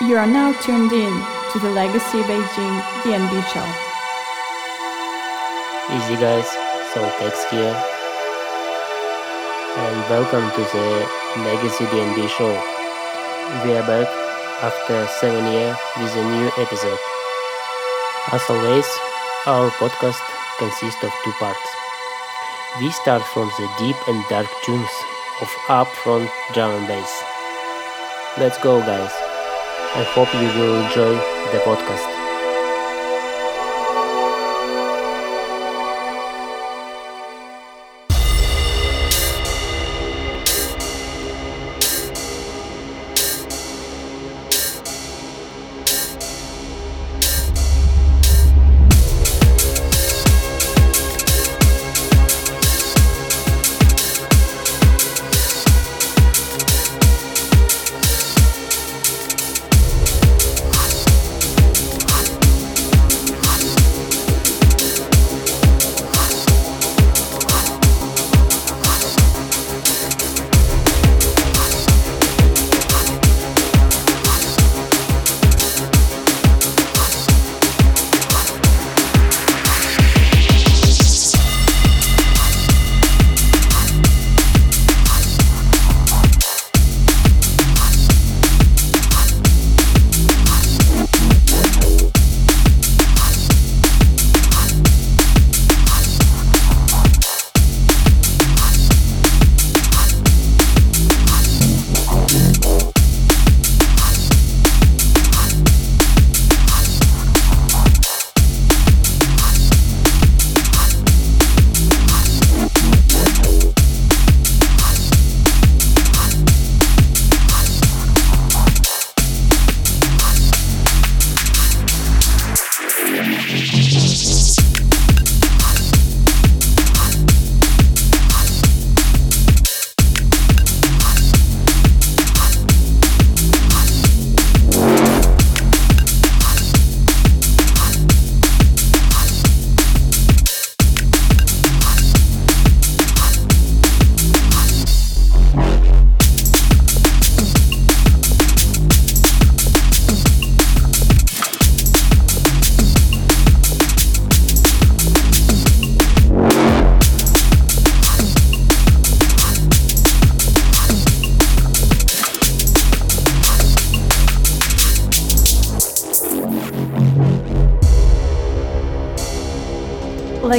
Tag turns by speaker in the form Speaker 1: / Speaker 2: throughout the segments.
Speaker 1: You are now tuned in to the Legacy Beijing DNB show.
Speaker 2: Easy guys, so Tex here. And welcome to the Legacy DNB show. We are back after 7 years with a new episode. As always, our podcast consists of two parts. We start from the deep and dark tunes of upfront drum and bass. Let's go guys. I hope you will enjoy the podcast.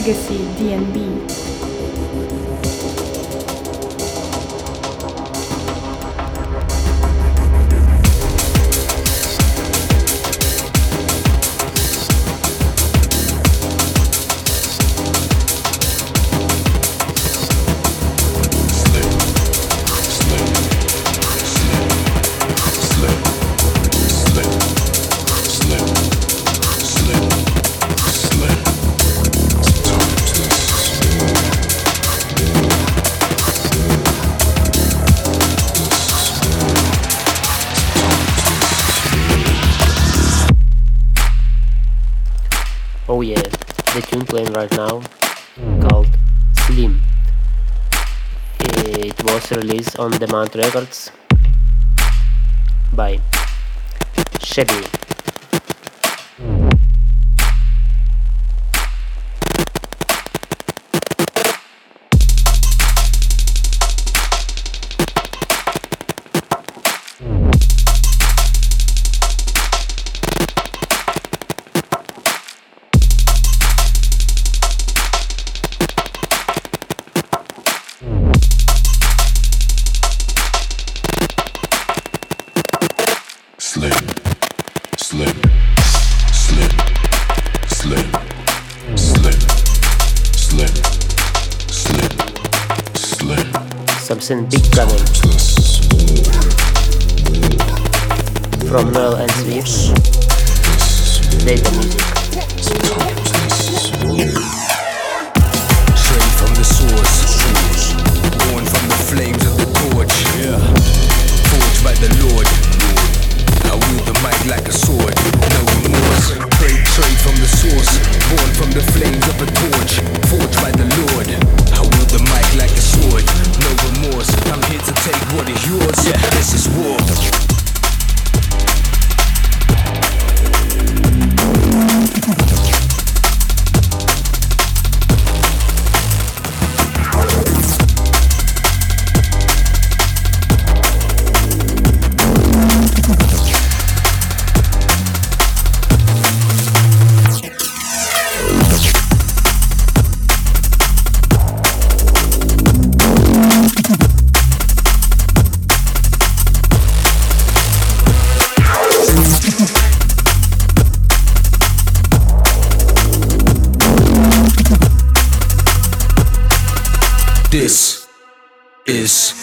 Speaker 1: Legacy DNB.
Speaker 2: Released on Demand Records by Chevy. Something big coming. From Noel
Speaker 3: This is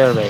Speaker 2: survey.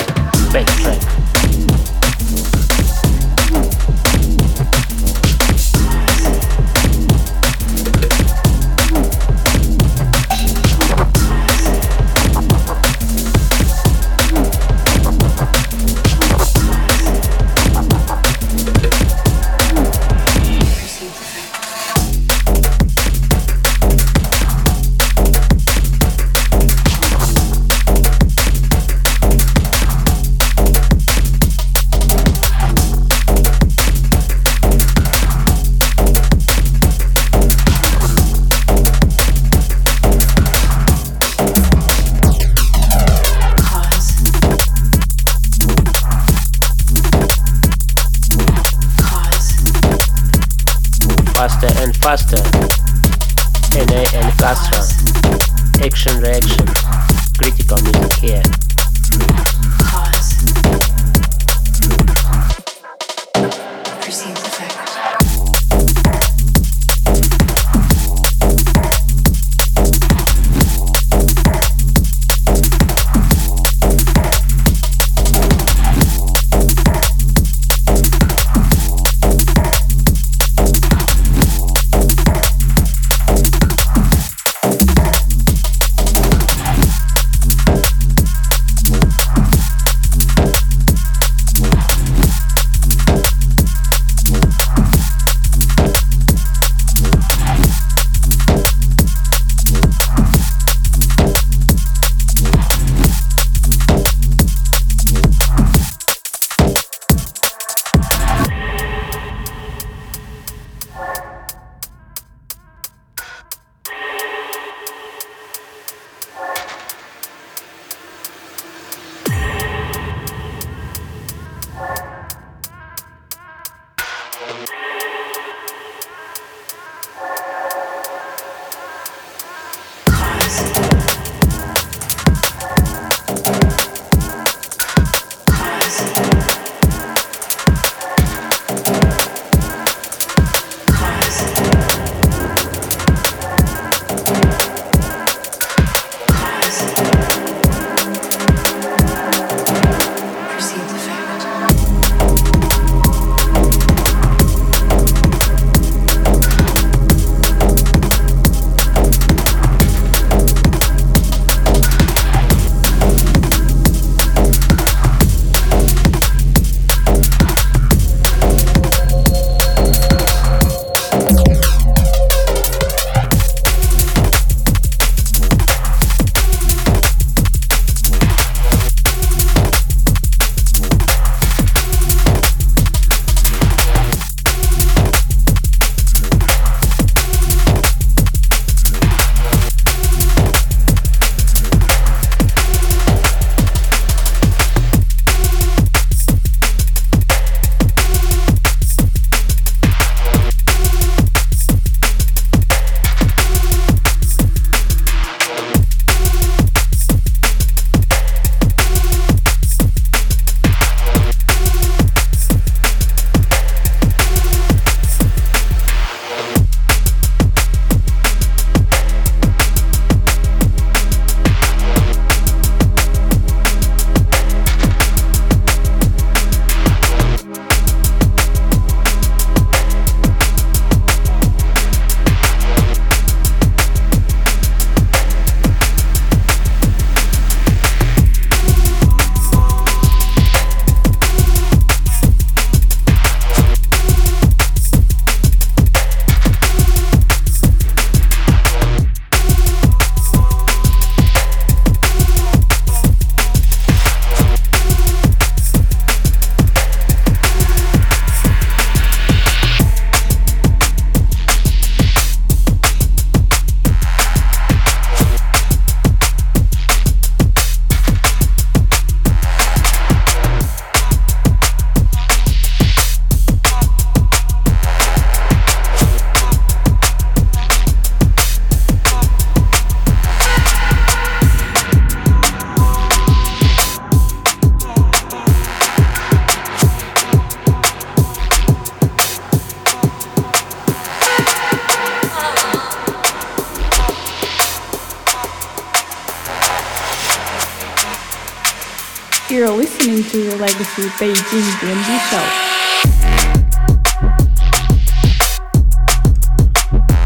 Speaker 1: You're listening to the Legacy Beijing DNB show.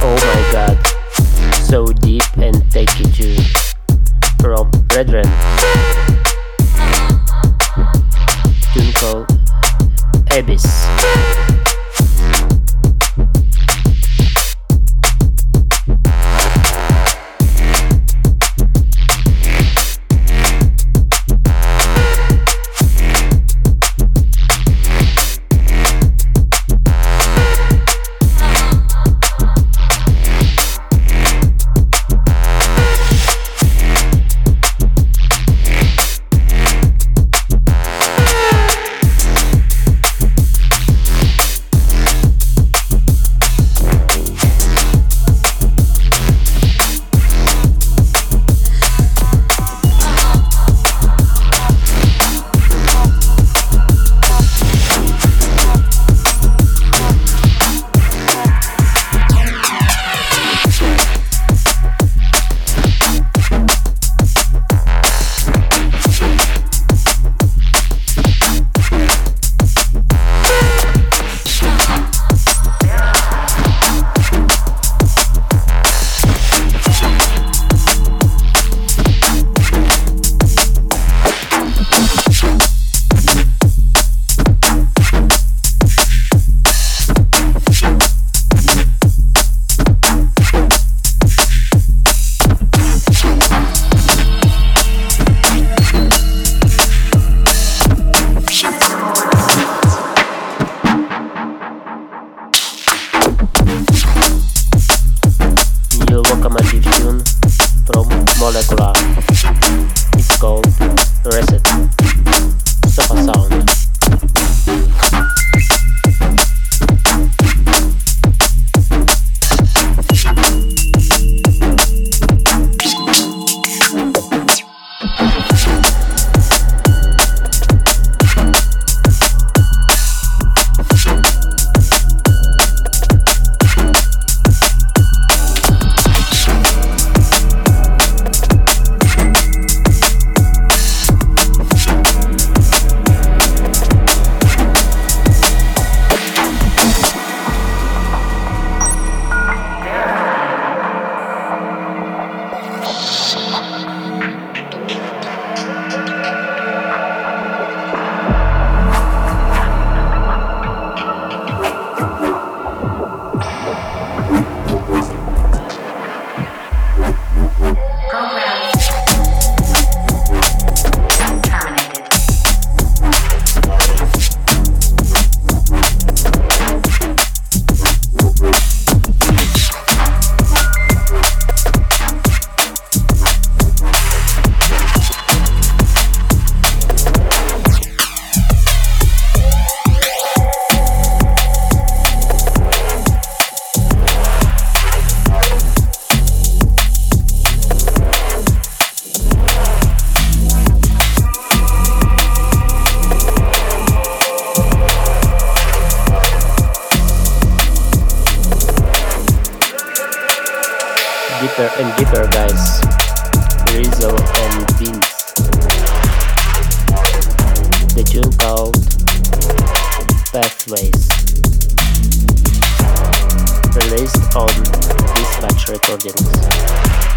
Speaker 2: Oh my god, so deep and techy to from Brethren. Deeper and deeper, guys. Rizzo and Vince. The tune called Pathways. Released on Dispatch Recordings.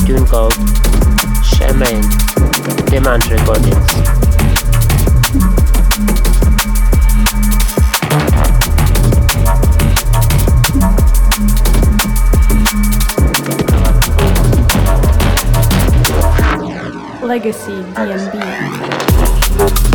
Speaker 1: Tune called Shaman. Demand Recordings.
Speaker 2: Legacy DNB.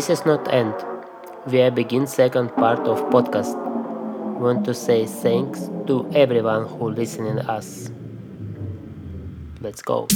Speaker 2: This is not end. We are begin second part of podcast. Want to say thanks to everyone who listening us. Let's go.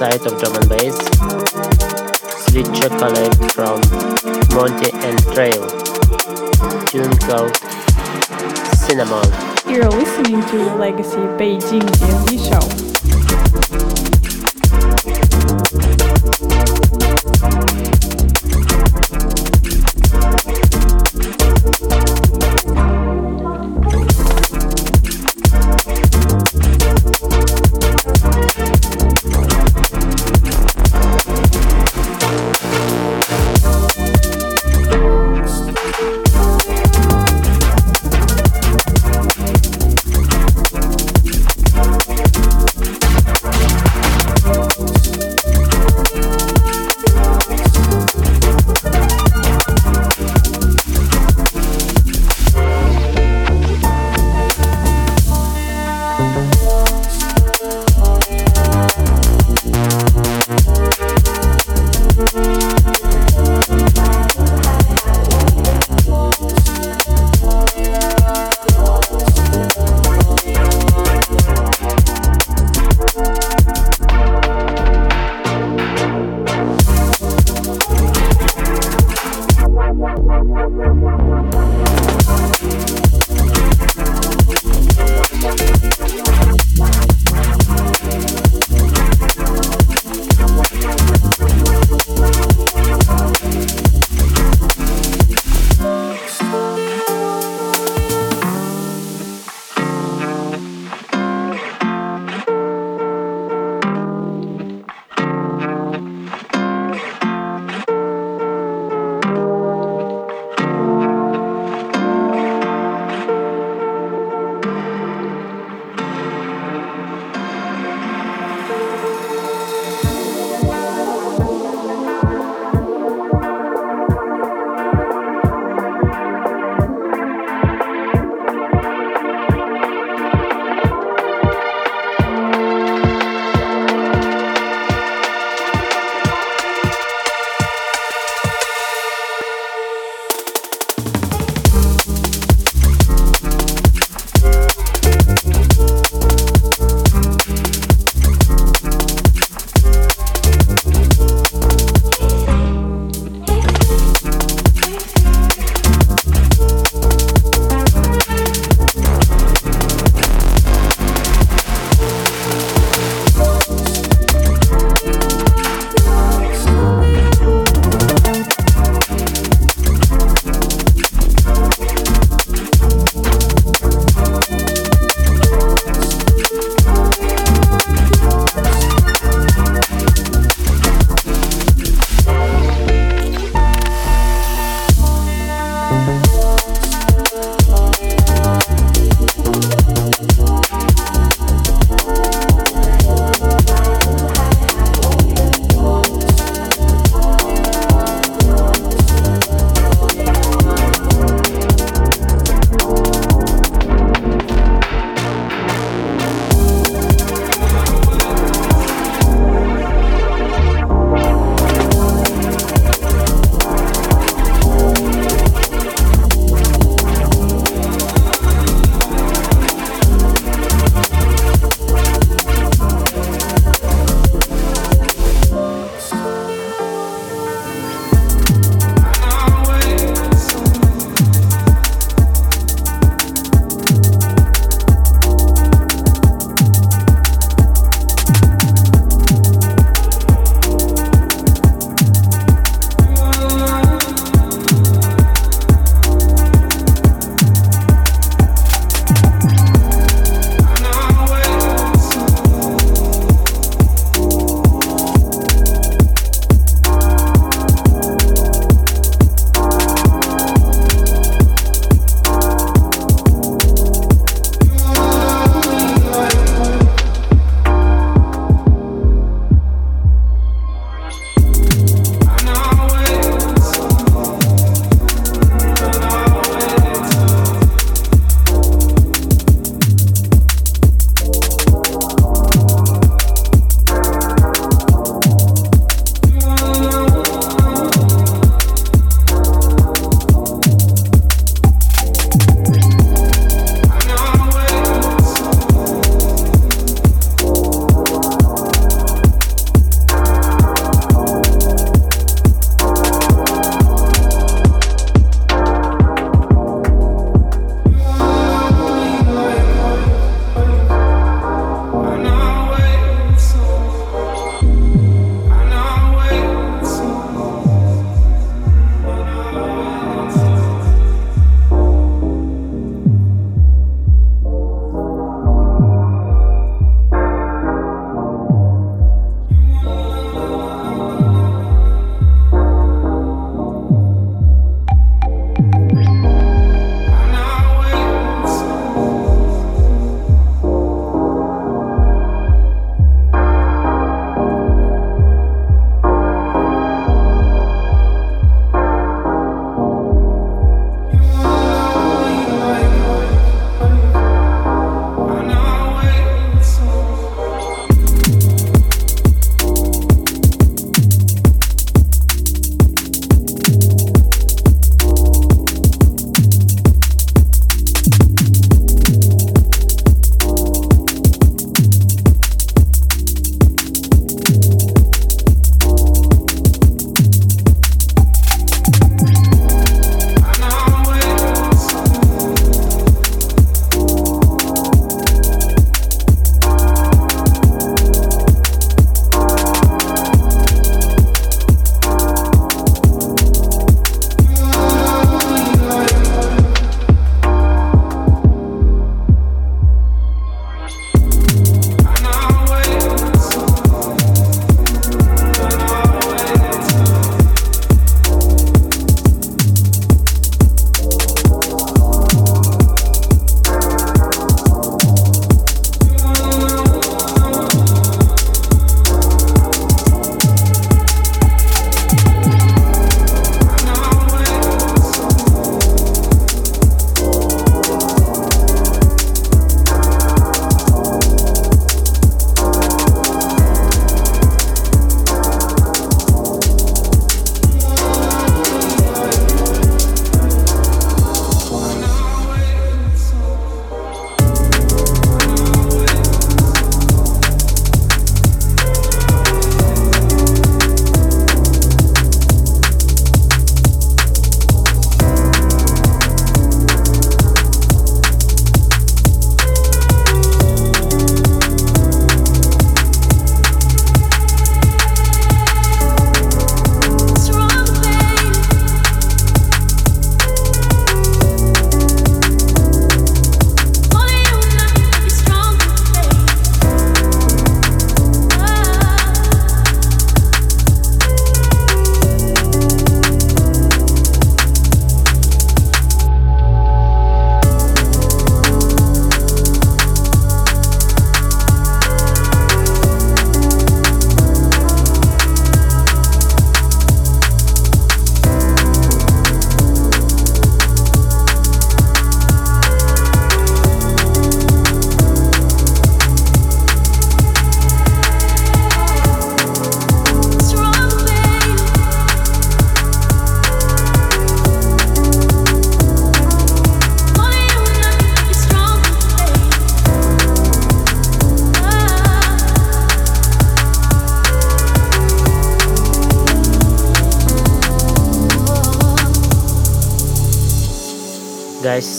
Speaker 2: Side of Drum and Bass, Sweet Chocolate from Monty and Trail, tune called Cinnamon.
Speaker 1: You're listening to Legacy Beijing DNB show.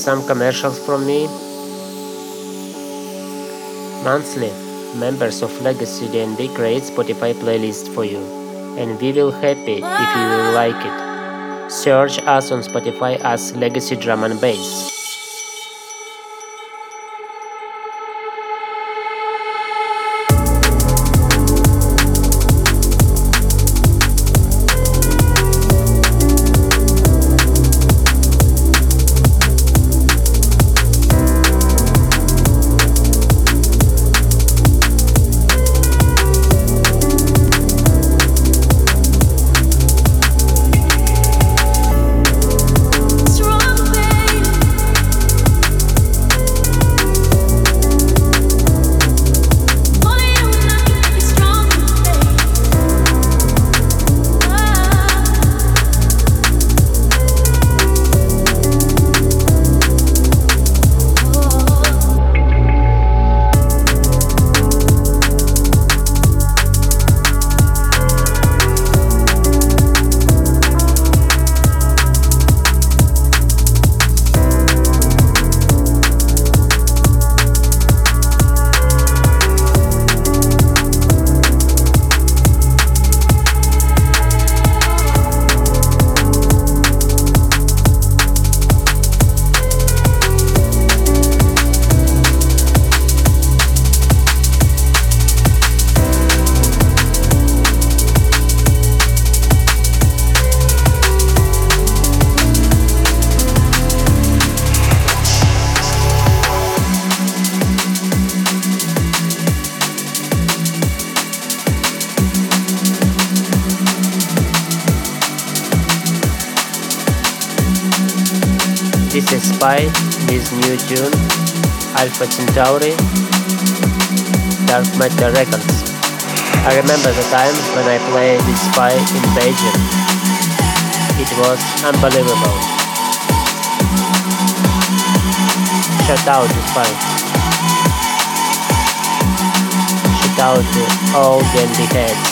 Speaker 2: Some commercials from me. Monthly, members of Legacy DNB create Spotify playlist for you, and we will happy if you will like it. Search us on Spotify as Legacy Drum and Bass. This is Spy with new tune Alpha Centauri Dark Matter Records. I remember the time when I played this Spy in Beijing. It was unbelievable. Shout out to Spy. Shout out to all the heads.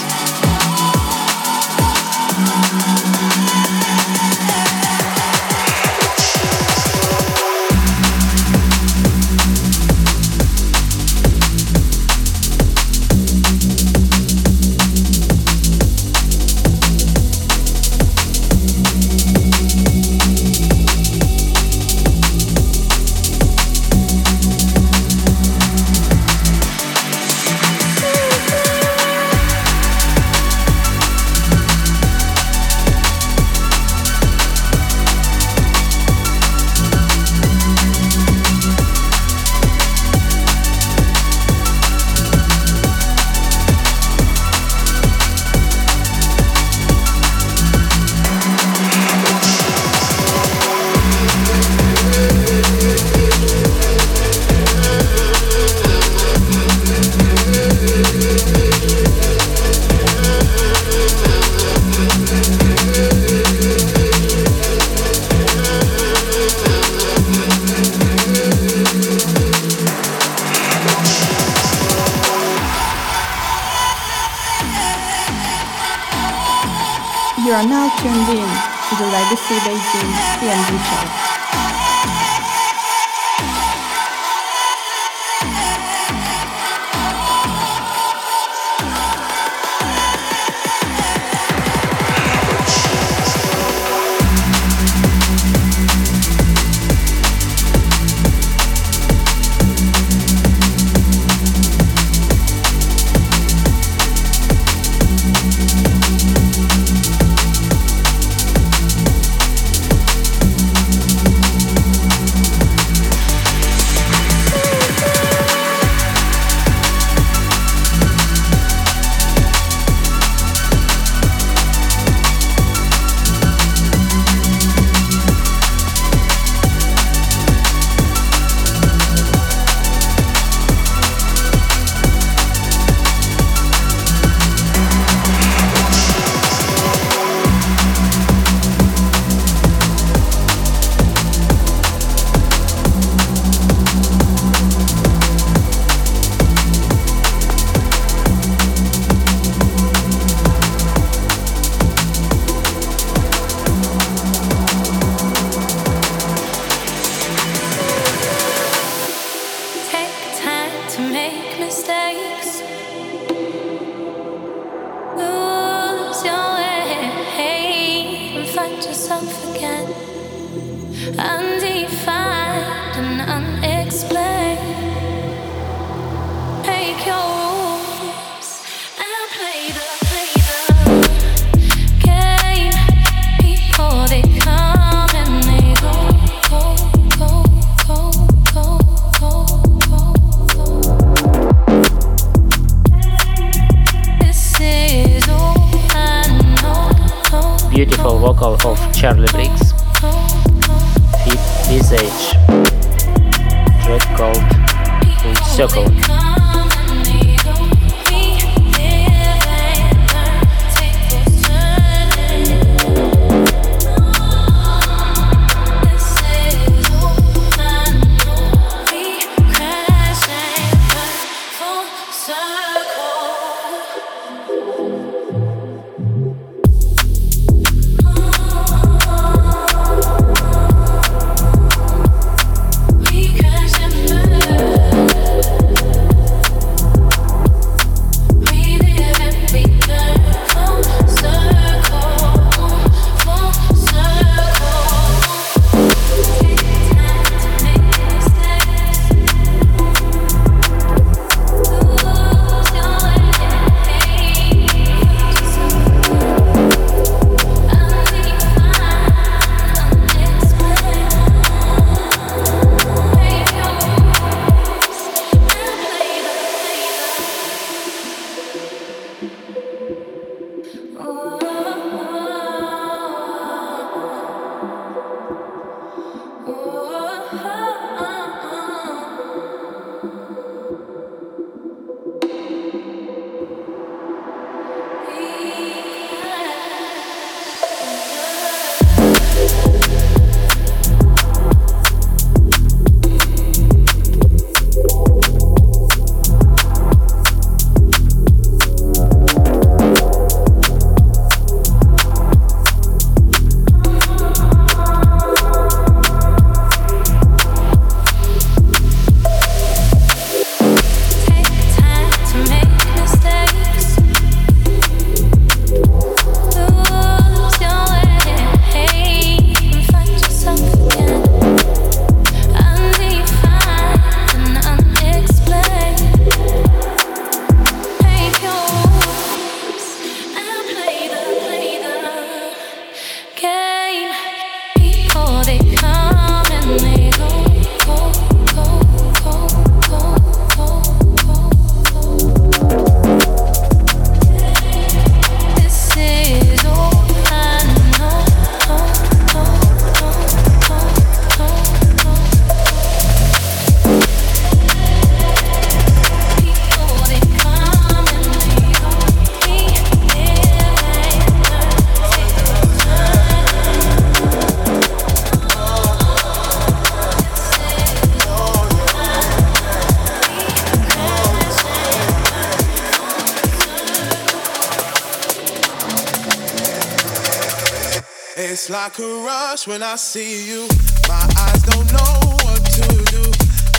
Speaker 2: It's
Speaker 4: like a rush when I see you. My eyes don't know what to do.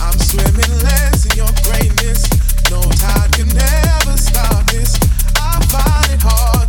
Speaker 4: I'm swimming less in your greatness. No tide can ever stop this. I find it hard.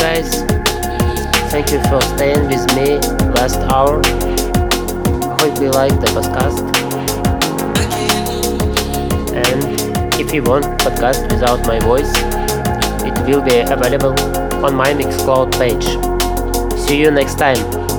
Speaker 2: Guys. Thank you for staying with me last hour. Hope you like the podcast. And if you want podcast without my voice, it will be available on my Mixcloud page. See you next time.